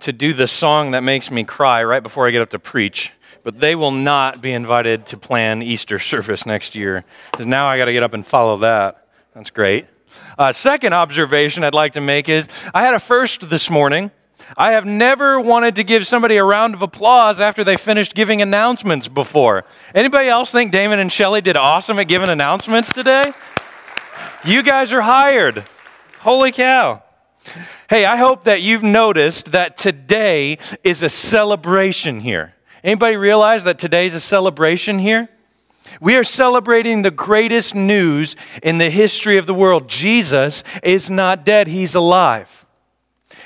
to do the song that makes me cry right before I get up to preach, but they will not be invited to plan Easter service next year because now I got to get up and follow that. That's great. Uh, second observation I'd like to make is I had a first this morning. I have never wanted to give somebody a round of applause after they finished giving announcements before. Anybody else think Damon and Shelly did awesome at giving announcements today? You guys are hired. Holy cow. Hey, I hope that you've noticed that today is a celebration here. Anybody realize that today's a celebration here? We are celebrating the greatest news in the history of the world. Jesus is not dead, he's alive.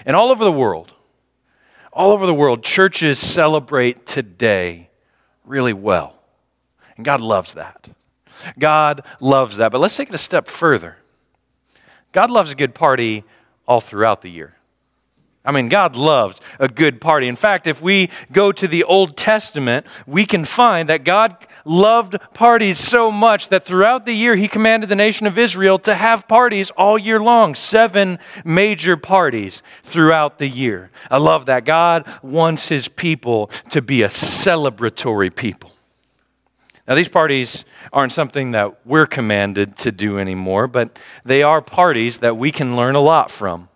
And all over the world, all over the world, churches celebrate today really well. And God loves that. God loves that. But let's take it a step further. God loves a good party all throughout the year. I mean, God loves a good party. In fact, if we go to the Old Testament, we can find that God loved parties so much that throughout the year, He commanded the nation of Israel to have parties all year long. Seven major parties throughout the year. I love that. God wants His people to be a celebratory people. Now, these parties aren't something that we're commanded to do anymore, but they are parties that we can learn a lot from.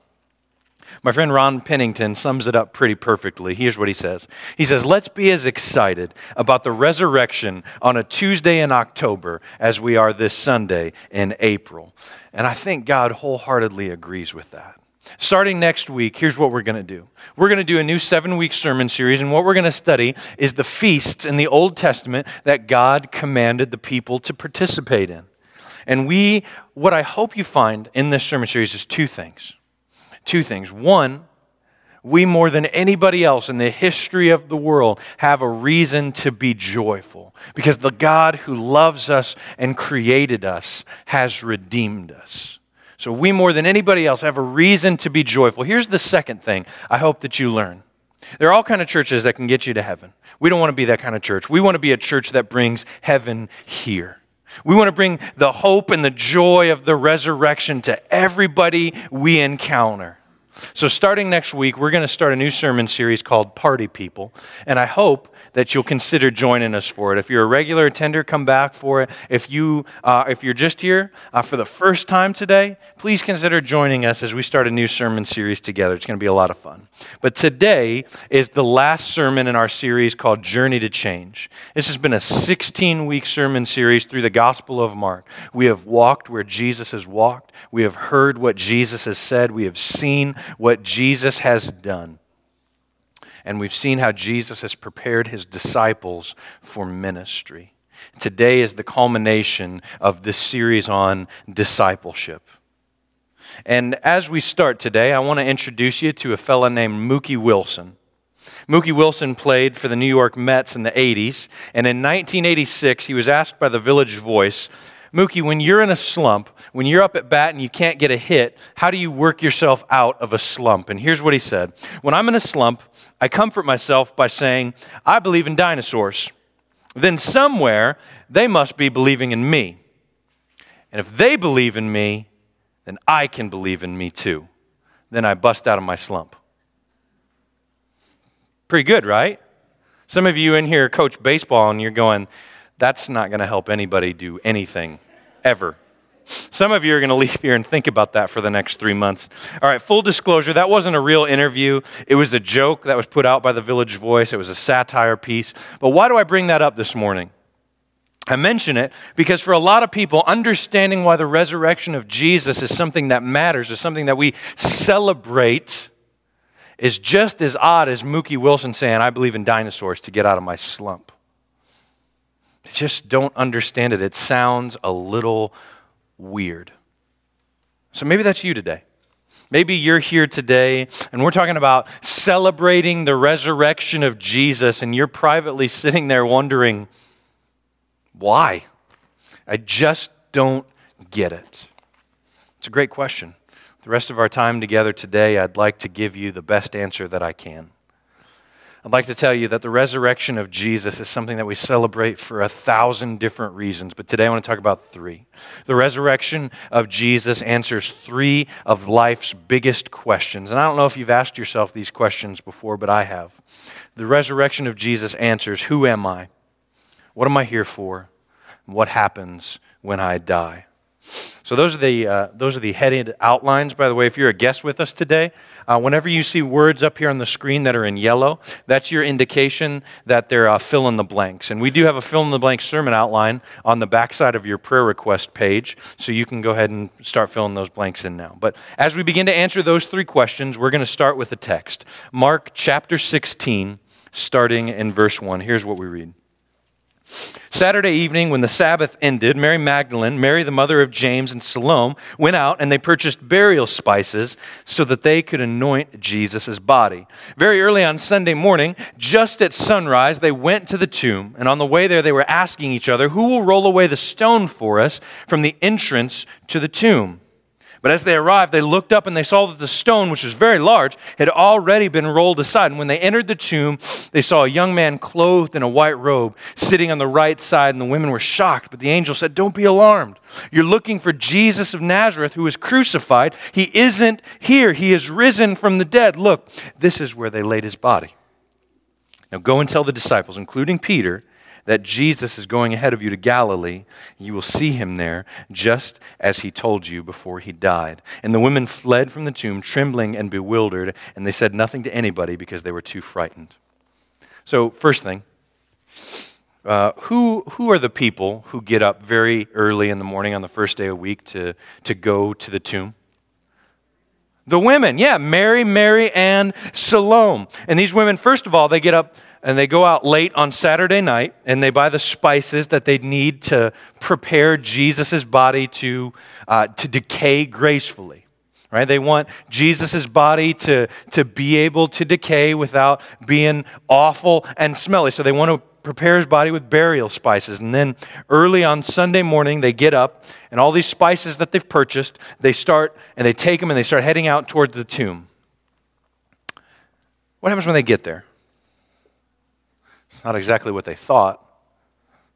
My friend Ron Pennington sums it up pretty perfectly. Here's what he says He says, Let's be as excited about the resurrection on a Tuesday in October as we are this Sunday in April. And I think God wholeheartedly agrees with that. Starting next week, here's what we're going to do. We're going to do a new seven week sermon series, and what we're going to study is the feasts in the Old Testament that God commanded the people to participate in. And we, what I hope you find in this sermon series is two things. Two things. One, we more than anybody else in the history of the world have a reason to be joyful because the God who loves us and created us has redeemed us. So we more than anybody else have a reason to be joyful. Here's the second thing I hope that you learn. There are all kind of churches that can get you to heaven. We don't want to be that kind of church. We want to be a church that brings heaven here. We want to bring the hope and the joy of the resurrection to everybody we encounter. So, starting next week, we're going to start a new sermon series called Party People. And I hope that you'll consider joining us for it. If you're a regular attender, come back for it. If, you, uh, if you're just here uh, for the first time today, please consider joining us as we start a new sermon series together. It's going to be a lot of fun. But today is the last sermon in our series called Journey to Change. This has been a 16 week sermon series through the Gospel of Mark. We have walked where Jesus has walked, we have heard what Jesus has said, we have seen what Jesus has done and we've seen how Jesus has prepared his disciples for ministry. Today is the culmination of this series on discipleship. And as we start today, I want to introduce you to a fellow named Mookie Wilson. Mookie Wilson played for the New York Mets in the 80s, and in 1986, he was asked by the Village Voice, Mookie, when you're in a slump, when you're up at bat and you can't get a hit, how do you work yourself out of a slump? And here's what he said When I'm in a slump, I comfort myself by saying, I believe in dinosaurs. Then somewhere they must be believing in me. And if they believe in me, then I can believe in me too. Then I bust out of my slump. Pretty good, right? Some of you in here coach baseball and you're going, that's not going to help anybody do anything ever. Some of you are going to leave here and think about that for the next three months. All right, full disclosure that wasn't a real interview. It was a joke that was put out by the Village Voice, it was a satire piece. But why do I bring that up this morning? I mention it because for a lot of people, understanding why the resurrection of Jesus is something that matters, is something that we celebrate, is just as odd as Mookie Wilson saying, I believe in dinosaurs to get out of my slump. Just don't understand it. It sounds a little weird. So maybe that's you today. Maybe you're here today and we're talking about celebrating the resurrection of Jesus, and you're privately sitting there wondering, why? I just don't get it. It's a great question. The rest of our time together today, I'd like to give you the best answer that I can. I'd like to tell you that the resurrection of Jesus is something that we celebrate for a thousand different reasons, but today I want to talk about three. The resurrection of Jesus answers three of life's biggest questions. And I don't know if you've asked yourself these questions before, but I have. The resurrection of Jesus answers Who am I? What am I here for? What happens when I die? So those are the uh, those are the headed outlines. By the way, if you're a guest with us today, uh, whenever you see words up here on the screen that are in yellow, that's your indication that they're uh, fill in the blanks. And we do have a fill in the blank sermon outline on the backside of your prayer request page, so you can go ahead and start filling those blanks in now. But as we begin to answer those three questions, we're going to start with the text, Mark chapter 16, starting in verse one. Here's what we read. Saturday evening, when the Sabbath ended, Mary Magdalene, Mary the mother of James, and Salome went out and they purchased burial spices so that they could anoint Jesus' body. Very early on Sunday morning, just at sunrise, they went to the tomb. And on the way there, they were asking each other, Who will roll away the stone for us from the entrance to the tomb? But as they arrived, they looked up and they saw that the stone, which was very large, had already been rolled aside. And when they entered the tomb, they saw a young man clothed in a white robe sitting on the right side, and the women were shocked. But the angel said, Don't be alarmed. You're looking for Jesus of Nazareth who was crucified. He isn't here, he is risen from the dead. Look, this is where they laid his body. Now go and tell the disciples, including Peter, that Jesus is going ahead of you to Galilee. You will see him there, just as he told you before he died. And the women fled from the tomb, trembling and bewildered, and they said nothing to anybody because they were too frightened. So, first thing, uh, who, who are the people who get up very early in the morning on the first day of week to, to go to the tomb? The women, yeah, Mary, Mary, and Salome. And these women, first of all, they get up and they go out late on Saturday night and they buy the spices that they need to prepare Jesus' body to, uh, to decay gracefully. Right? They want Jesus' body to, to be able to decay without being awful and smelly. So they want to prepare his body with burial spices. And then early on Sunday morning, they get up, and all these spices that they've purchased, they start and they take them and they start heading out towards the tomb. What happens when they get there? It's not exactly what they thought.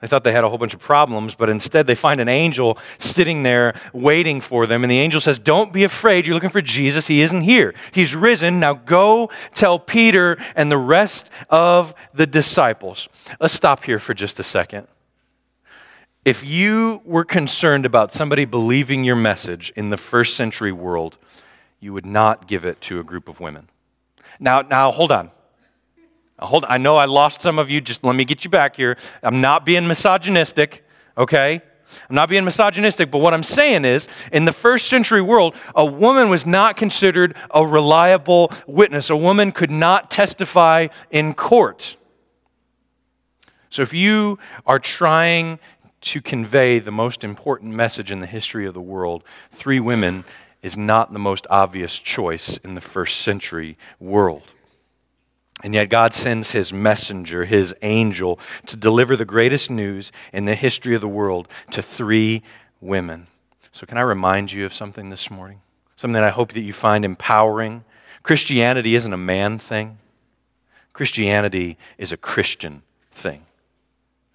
They thought they had a whole bunch of problems, but instead they find an angel sitting there waiting for them. And the angel says, Don't be afraid. You're looking for Jesus. He isn't here. He's risen. Now go tell Peter and the rest of the disciples. Let's stop here for just a second. If you were concerned about somebody believing your message in the first century world, you would not give it to a group of women. Now, now hold on. Hold, I know I lost some of you. Just let me get you back here. I'm not being misogynistic, okay? I'm not being misogynistic, but what I'm saying is, in the first century world, a woman was not considered a reliable witness. A woman could not testify in court. So if you are trying to convey the most important message in the history of the world, three women is not the most obvious choice in the first century world. And yet, God sends his messenger, his angel, to deliver the greatest news in the history of the world to three women. So, can I remind you of something this morning? Something that I hope that you find empowering. Christianity isn't a man thing, Christianity is a Christian thing.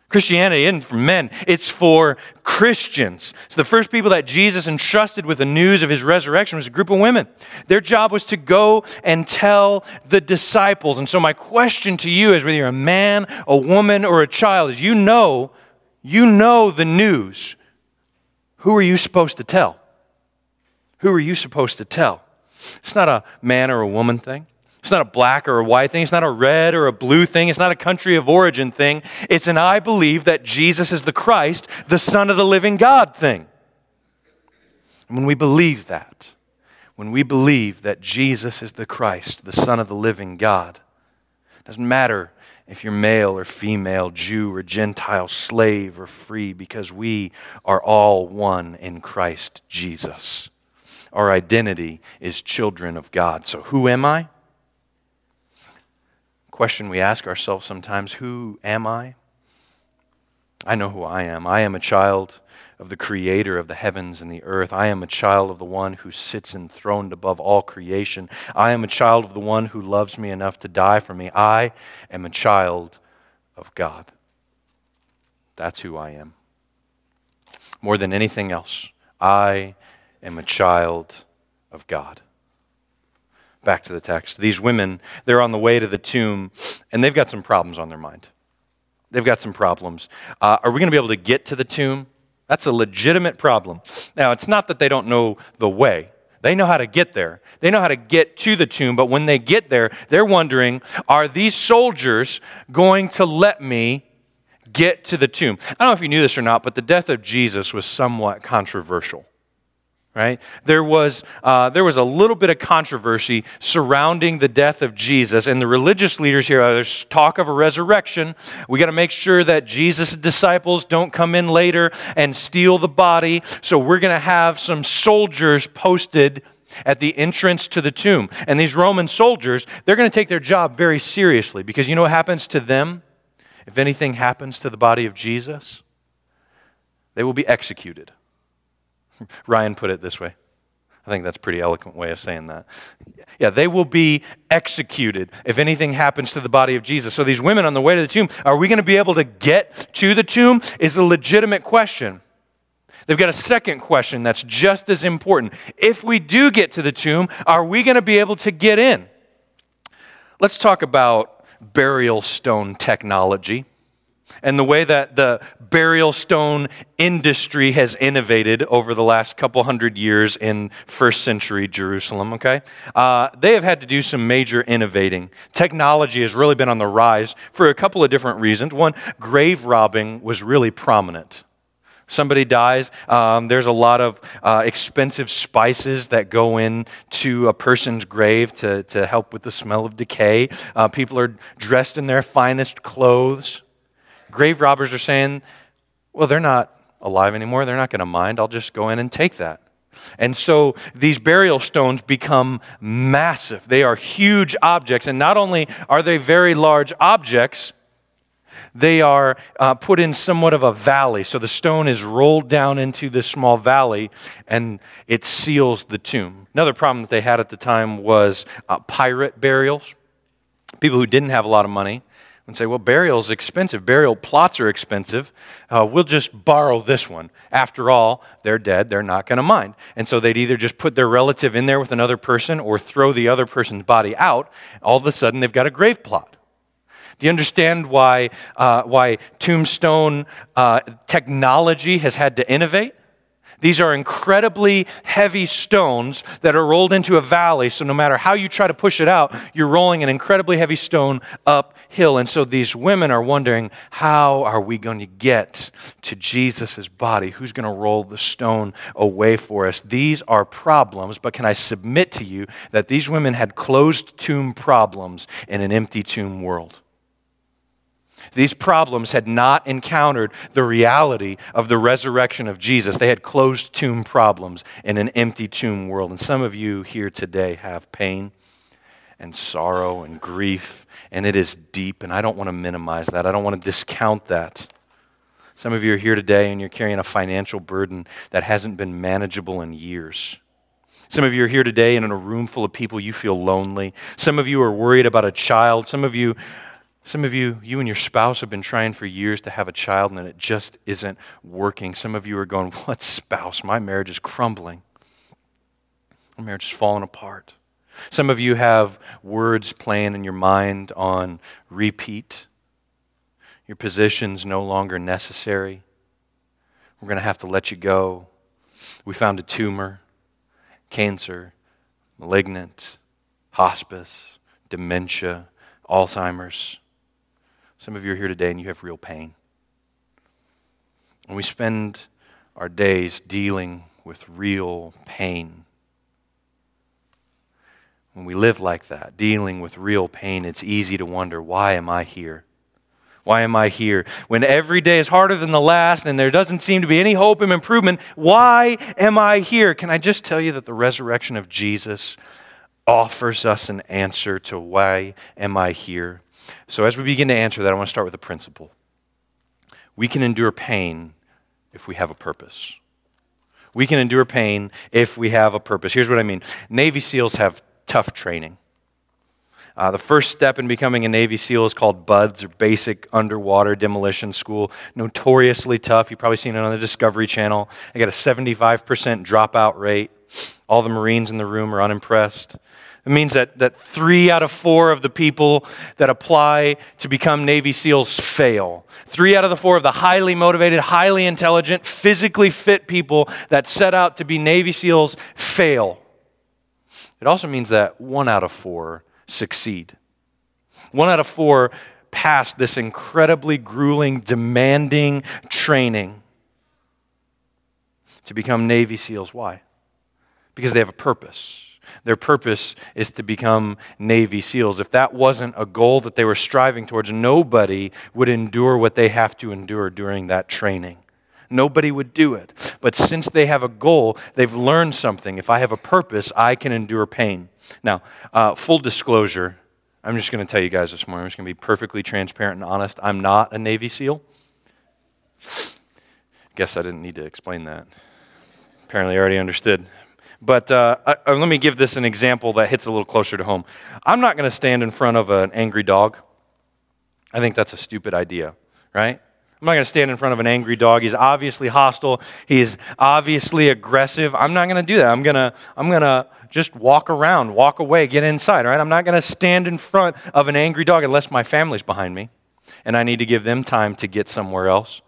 Christianity isn't for men, it's for Christians. So the first people that Jesus entrusted with the news of his resurrection was a group of women. Their job was to go and tell the disciples. And so my question to you is whether you're a man, a woman, or a child, is you know, you know the news. Who are you supposed to tell? Who are you supposed to tell? It's not a man or a woman thing. It's not a black or a white thing. It's not a red or a blue thing. It's not a country of origin thing. It's an I believe that Jesus is the Christ, the Son of the living God thing. And when we believe that, when we believe that Jesus is the Christ, the Son of the living God, doesn't matter if you're male or female, Jew or Gentile, slave or free, because we are all one in Christ Jesus. Our identity is children of God. So who am I? Question we ask ourselves sometimes who am I? I know who I am. I am a child of the Creator of the heavens and the earth. I am a child of the one who sits enthroned above all creation. I am a child of the one who loves me enough to die for me. I am a child of God. That's who I am. More than anything else, I am a child of God. Back to the text. These women, they're on the way to the tomb, and they've got some problems on their mind. They've got some problems. Uh, are we going to be able to get to the tomb? That's a legitimate problem. Now, it's not that they don't know the way. They know how to get there. They know how to get to the tomb, but when they get there, they're wondering are these soldiers going to let me get to the tomb? I don't know if you knew this or not, but the death of Jesus was somewhat controversial right? There was, uh, there was a little bit of controversy surrounding the death of Jesus, and the religious leaders here, uh, there's talk of a resurrection. We got to make sure that Jesus' disciples don't come in later and steal the body. So we're going to have some soldiers posted at the entrance to the tomb. And these Roman soldiers, they're going to take their job very seriously because you know what happens to them if anything happens to the body of Jesus? They will be executed. Ryan put it this way. I think that's a pretty eloquent way of saying that. Yeah, they will be executed if anything happens to the body of Jesus. So these women on the way to the tomb, are we going to be able to get to the tomb? Is a legitimate question. They've got a second question that's just as important. If we do get to the tomb, are we going to be able to get in? Let's talk about burial stone technology and the way that the burial stone industry has innovated over the last couple hundred years in first century Jerusalem, okay? Uh, they have had to do some major innovating. Technology has really been on the rise for a couple of different reasons. One, grave robbing was really prominent. Somebody dies, um, there's a lot of uh, expensive spices that go into a person's grave to, to help with the smell of decay. Uh, people are dressed in their finest clothes grave robbers are saying, well, they're not alive anymore. They're not going to mind. I'll just go in and take that. And so these burial stones become massive. They are huge objects. And not only are they very large objects, they are uh, put in somewhat of a valley. So the stone is rolled down into this small valley and it seals the tomb. Another problem that they had at the time was uh, pirate burials. People who didn't have a lot of money and say, well, burial's expensive. Burial plots are expensive. Uh, we'll just borrow this one. After all, they're dead. They're not going to mind. And so they'd either just put their relative in there with another person or throw the other person's body out. All of a sudden, they've got a grave plot. Do you understand why, uh, why tombstone uh, technology has had to innovate? These are incredibly heavy stones that are rolled into a valley. So no matter how you try to push it out, you're rolling an incredibly heavy stone uphill. And so these women are wondering, how are we going to get to Jesus' body? Who's going to roll the stone away for us? These are problems, but can I submit to you that these women had closed tomb problems in an empty tomb world? These problems had not encountered the reality of the resurrection of Jesus. They had closed tomb problems in an empty tomb world. And some of you here today have pain and sorrow and grief, and it is deep, and I don't want to minimize that. I don't want to discount that. Some of you are here today and you're carrying a financial burden that hasn't been manageable in years. Some of you are here today and in a room full of people, you feel lonely. Some of you are worried about a child. Some of you some of you, you and your spouse have been trying for years to have a child and it just isn't working. Some of you are going, What spouse? My marriage is crumbling. My marriage is falling apart. Some of you have words playing in your mind on repeat. Your position's no longer necessary. We're going to have to let you go. We found a tumor, cancer, malignant, hospice, dementia, Alzheimer's. Some of you are here today and you have real pain. And we spend our days dealing with real pain. When we live like that, dealing with real pain, it's easy to wonder why am I here? Why am I here? When every day is harder than the last and there doesn't seem to be any hope of improvement, why am I here? Can I just tell you that the resurrection of Jesus offers us an answer to why am I here? So, as we begin to answer that, I want to start with a principle. We can endure pain if we have a purpose. We can endure pain if we have a purpose. Here's what I mean Navy SEALs have tough training. Uh, the first step in becoming a Navy SEAL is called BUDS, or Basic Underwater Demolition School. Notoriously tough. You've probably seen it on the Discovery Channel. They got a 75% dropout rate. All the Marines in the room are unimpressed. It means that, that three out of four of the people that apply to become Navy SEALs fail. Three out of the four of the highly motivated, highly intelligent, physically fit people that set out to be Navy SEALs fail. It also means that one out of four succeed. One out of four pass this incredibly grueling, demanding training to become Navy SEALs. Why? Because they have a purpose. Their purpose is to become Navy SEALs. If that wasn't a goal that they were striving towards, nobody would endure what they have to endure during that training. Nobody would do it. But since they have a goal, they've learned something. If I have a purpose, I can endure pain. Now, uh, full disclosure, I'm just going to tell you guys this morning, I'm just going to be perfectly transparent and honest. I'm not a Navy SEAL. Guess I didn't need to explain that. Apparently, I already understood. But uh, uh, let me give this an example that hits a little closer to home. I'm not going to stand in front of an angry dog. I think that's a stupid idea, right? I'm not going to stand in front of an angry dog. He's obviously hostile. He's obviously aggressive. I'm not going to do that. I'm going to I'm going to just walk around, walk away, get inside, right? I'm not going to stand in front of an angry dog unless my family's behind me and I need to give them time to get somewhere else.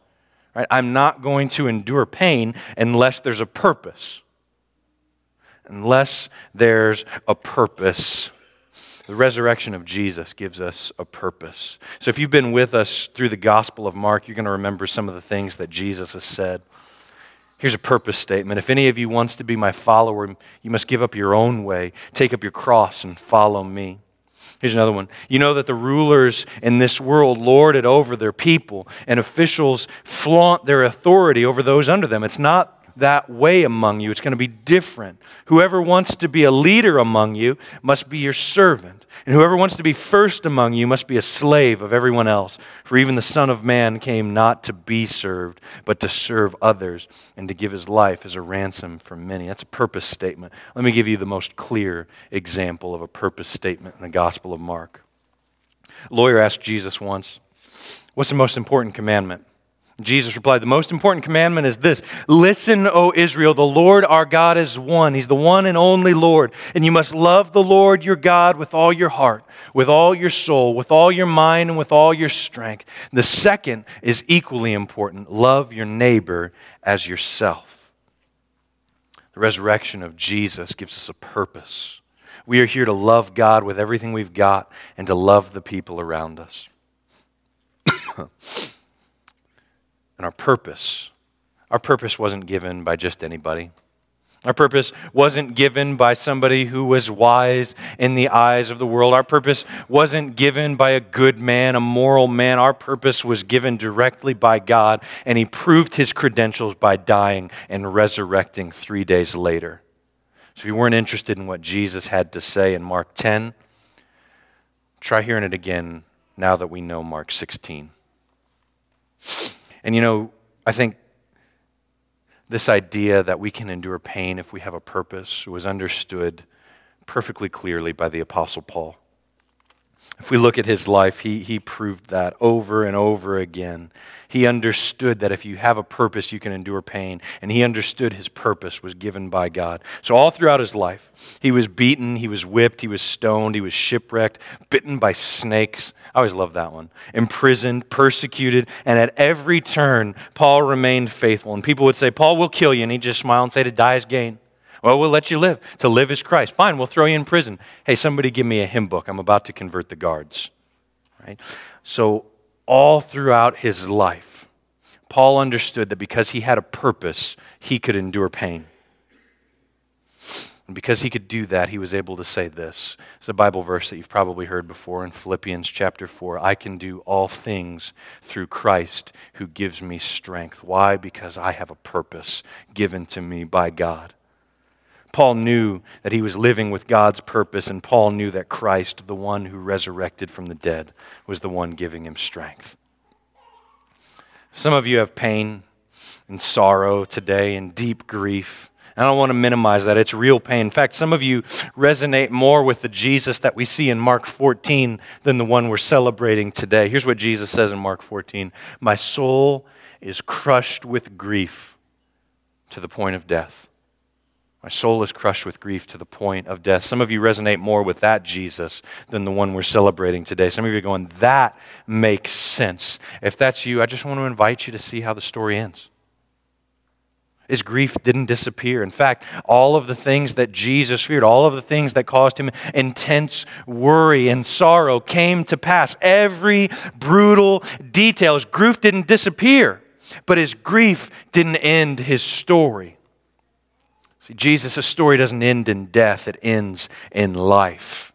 Right? I'm not going to endure pain unless there's a purpose. Unless there's a purpose. The resurrection of Jesus gives us a purpose. So if you've been with us through the Gospel of Mark, you're going to remember some of the things that Jesus has said. Here's a purpose statement. If any of you wants to be my follower, you must give up your own way, take up your cross, and follow me. Here's another one. You know that the rulers in this world lord it over their people, and officials flaunt their authority over those under them. It's not that way among you. It's going to be different. Whoever wants to be a leader among you must be your servant. And whoever wants to be first among you must be a slave of everyone else. For even the Son of Man came not to be served, but to serve others and to give his life as a ransom for many. That's a purpose statement. Let me give you the most clear example of a purpose statement in the Gospel of Mark. A lawyer asked Jesus once, What's the most important commandment? Jesus replied, The most important commandment is this Listen, O Israel, the Lord our God is one. He's the one and only Lord. And you must love the Lord your God with all your heart, with all your soul, with all your mind, and with all your strength. The second is equally important love your neighbor as yourself. The resurrection of Jesus gives us a purpose. We are here to love God with everything we've got and to love the people around us. and our purpose. Our purpose wasn't given by just anybody. Our purpose wasn't given by somebody who was wise in the eyes of the world. Our purpose wasn't given by a good man, a moral man. Our purpose was given directly by God, and He proved His credentials by dying and resurrecting three days later. So if you weren't interested in what Jesus had to say in Mark 10, try hearing it again now that we know Mark 16. And you know, I think this idea that we can endure pain if we have a purpose was understood perfectly clearly by the Apostle Paul. If we look at his life, he, he proved that over and over again. He understood that if you have a purpose, you can endure pain. And he understood his purpose was given by God. So, all throughout his life, he was beaten, he was whipped, he was stoned, he was shipwrecked, bitten by snakes. I always love that one. Imprisoned, persecuted, and at every turn, Paul remained faithful. And people would say, Paul will kill you. And he'd just smile and say, To die is gain. Well, we'll let you live. To live is Christ. Fine, we'll throw you in prison. Hey, somebody give me a hymn book. I'm about to convert the guards. Right? So, all throughout his life, Paul understood that because he had a purpose, he could endure pain. And because he could do that, he was able to say this. It's a Bible verse that you've probably heard before in Philippians chapter 4. I can do all things through Christ who gives me strength. Why? Because I have a purpose given to me by God. Paul knew that he was living with God's purpose, and Paul knew that Christ, the one who resurrected from the dead, was the one giving him strength. Some of you have pain and sorrow today, and deep grief. I don't want to minimize that. It's real pain. In fact, some of you resonate more with the Jesus that we see in Mark 14 than the one we're celebrating today. Here's what Jesus says in Mark 14 My soul is crushed with grief to the point of death. My soul is crushed with grief to the point of death. Some of you resonate more with that Jesus than the one we're celebrating today. Some of you are going, that makes sense. If that's you, I just want to invite you to see how the story ends. His grief didn't disappear. In fact, all of the things that Jesus feared, all of the things that caused him intense worry and sorrow came to pass. Every brutal detail, his grief didn't disappear, but his grief didn't end his story. See, Jesus' story doesn't end in death, it ends in life.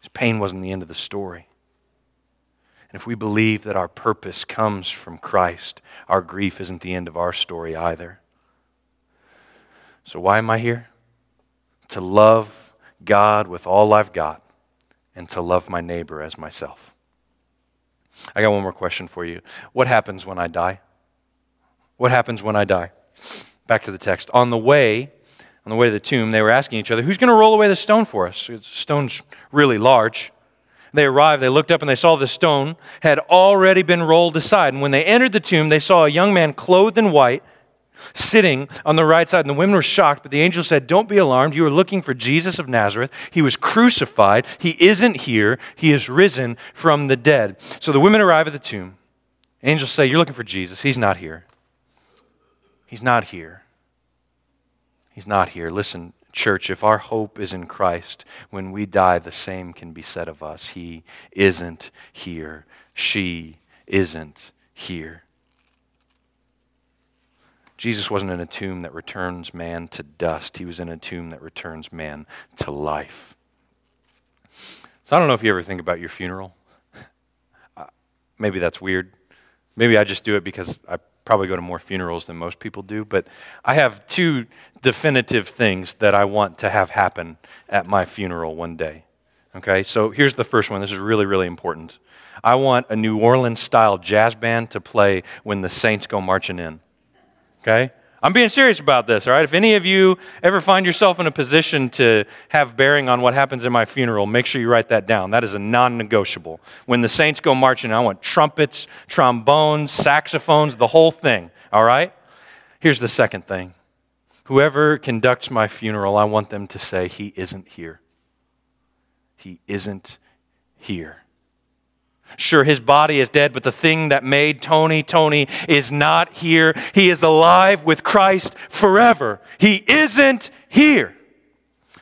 His pain wasn't the end of the story. And if we believe that our purpose comes from Christ, our grief isn't the end of our story either. So, why am I here? To love God with all I've got and to love my neighbor as myself. I got one more question for you. What happens when I die? What happens when I die? Back to the text. On the way, on the way to the tomb, they were asking each other, Who's going to roll away the stone for us? The stone's really large. They arrived, they looked up, and they saw the stone had already been rolled aside. And when they entered the tomb, they saw a young man clothed in white sitting on the right side. And the women were shocked, but the angel said, Don't be alarmed. You are looking for Jesus of Nazareth. He was crucified. He isn't here. He is risen from the dead. So the women arrive at the tomb. Angels say, You're looking for Jesus. He's not here. He's not here. He's not here. Listen, church, if our hope is in Christ, when we die, the same can be said of us. He isn't here. She isn't here. Jesus wasn't in a tomb that returns man to dust, he was in a tomb that returns man to life. So I don't know if you ever think about your funeral. Maybe that's weird. Maybe I just do it because I probably go to more funerals than most people do, but I have two definitive things that I want to have happen at my funeral one day. Okay, so here's the first one. This is really, really important. I want a New Orleans style jazz band to play when the Saints go marching in. Okay? I'm being serious about this, all right? If any of you ever find yourself in a position to have bearing on what happens in my funeral, make sure you write that down. That is a non negotiable. When the saints go marching, I want trumpets, trombones, saxophones, the whole thing, all right? Here's the second thing whoever conducts my funeral, I want them to say, He isn't here. He isn't here. Sure, his body is dead, but the thing that made Tony Tony is not here. He is alive with Christ forever. He isn't here.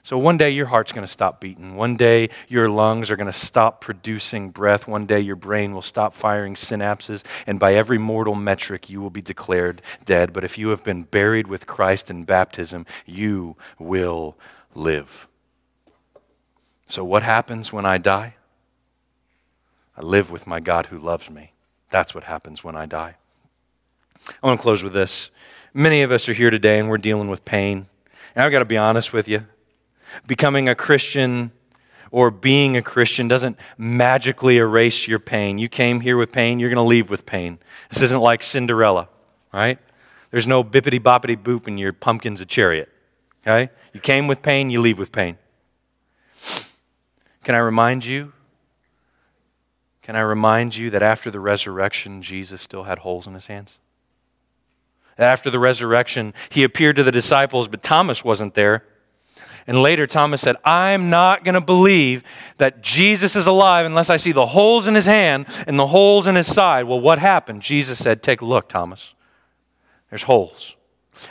So one day your heart's going to stop beating. One day your lungs are going to stop producing breath. One day your brain will stop firing synapses. And by every mortal metric, you will be declared dead. But if you have been buried with Christ in baptism, you will live. So what happens when I die? I live with my God who loves me. That's what happens when I die. I want to close with this. Many of us are here today and we're dealing with pain. And I've got to be honest with you. Becoming a Christian or being a Christian doesn't magically erase your pain. You came here with pain, you're going to leave with pain. This isn't like Cinderella, right? There's no bippity boppity boop in your pumpkin's a chariot, okay? You came with pain, you leave with pain. Can I remind you can I remind you that after the resurrection, Jesus still had holes in his hands? After the resurrection, he appeared to the disciples, but Thomas wasn't there. And later, Thomas said, I'm not going to believe that Jesus is alive unless I see the holes in his hand and the holes in his side. Well, what happened? Jesus said, Take a look, Thomas. There's holes.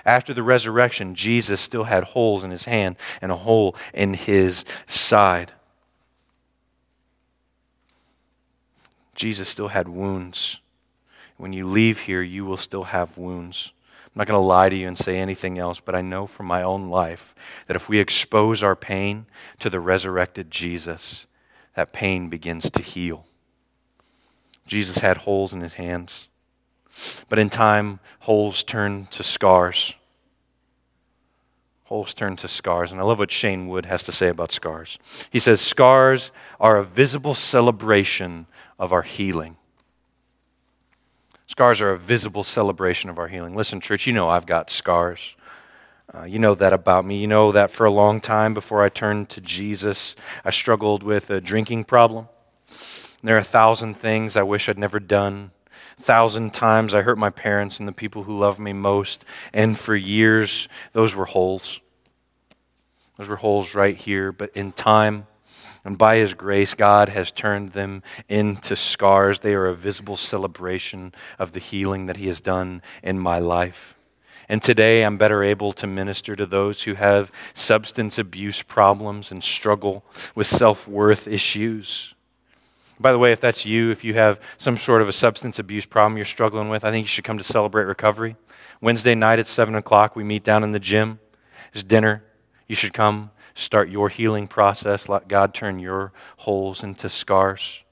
After the resurrection, Jesus still had holes in his hand and a hole in his side. Jesus still had wounds. When you leave here, you will still have wounds. I'm not going to lie to you and say anything else, but I know from my own life that if we expose our pain to the resurrected Jesus, that pain begins to heal. Jesus had holes in his hands, but in time, holes turn to scars. Holes turn to scars. And I love what Shane Wood has to say about scars. He says, Scars are a visible celebration of our healing. Scars are a visible celebration of our healing. Listen, church, you know I've got scars. Uh, you know that about me. You know that for a long time before I turned to Jesus, I struggled with a drinking problem. There are a thousand things I wish I'd never done. Thousand times I hurt my parents and the people who love me most. And for years, those were holes. Those were holes right here. But in time, and by His grace, God has turned them into scars. They are a visible celebration of the healing that He has done in my life. And today I'm better able to minister to those who have substance abuse problems and struggle with self worth issues. By the way, if that's you, if you have some sort of a substance abuse problem you're struggling with, I think you should come to Celebrate Recovery. Wednesday night at 7 o'clock, we meet down in the gym. It's dinner. You should come start your healing process. Let God turn your holes into scars.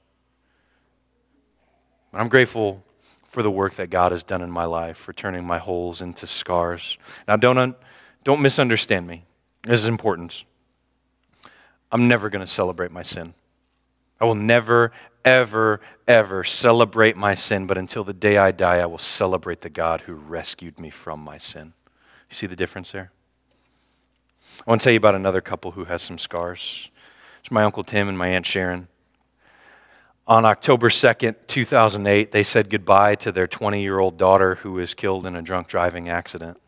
I'm grateful for the work that God has done in my life, for turning my holes into scars. Now, don't, un- don't misunderstand me. This is important. I'm never going to celebrate my sin. I will never, ever, ever celebrate my sin, but until the day I die, I will celebrate the God who rescued me from my sin. You see the difference there? I want to tell you about another couple who has some scars. It's my Uncle Tim and my Aunt Sharon. On October 2nd, 2008, they said goodbye to their 20 year old daughter who was killed in a drunk driving accident.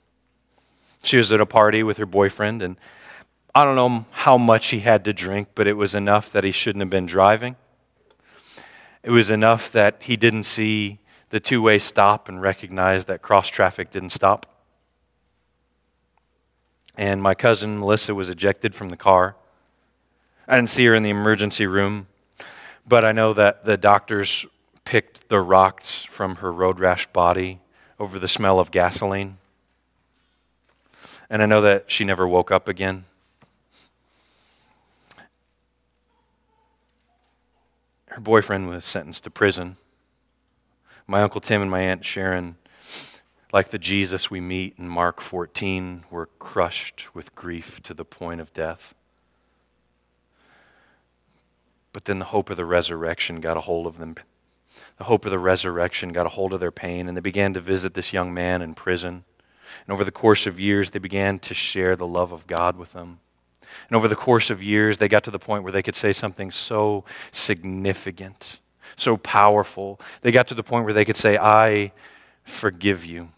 She was at a party with her boyfriend, and I don't know how much he had to drink, but it was enough that he shouldn't have been driving. It was enough that he didn't see the two way stop and recognize that cross traffic didn't stop. And my cousin Melissa was ejected from the car. I didn't see her in the emergency room, but I know that the doctors picked the rocks from her road rash body over the smell of gasoline. And I know that she never woke up again. her boyfriend was sentenced to prison. My Uncle Tim and my Aunt Sharon, like the Jesus we meet in Mark 14, were crushed with grief to the point of death. But then the hope of the resurrection got a hold of them. The hope of the resurrection got a hold of their pain, and they began to visit this young man in prison. And over the course of years, they began to share the love of God with them. And over the course of years, they got to the point where they could say something so significant, so powerful. They got to the point where they could say, I forgive you.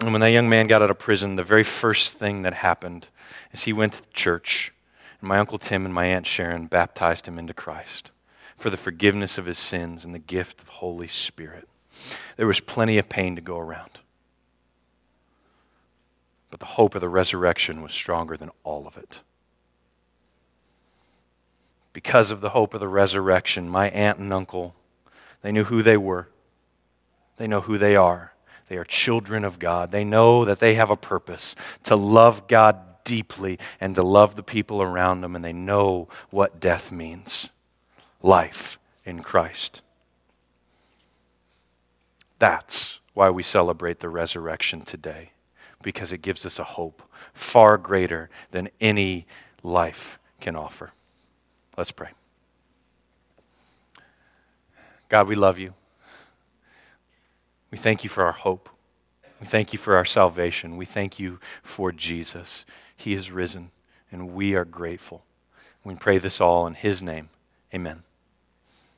And when that young man got out of prison, the very first thing that happened is he went to church, and my Uncle Tim and my Aunt Sharon baptized him into Christ for the forgiveness of his sins and the gift of Holy Spirit. There was plenty of pain to go around. But the hope of the resurrection was stronger than all of it. Because of the hope of the resurrection, my aunt and uncle, they knew who they were. They know who they are. They are children of God. They know that they have a purpose to love God deeply and to love the people around them, and they know what death means life in Christ. That's why we celebrate the resurrection today because it gives us a hope far greater than any life can offer. Let's pray. God, we love you. We thank you for our hope. We thank you for our salvation. We thank you for Jesus. He is risen, and we are grateful. We pray this all in His name. Amen.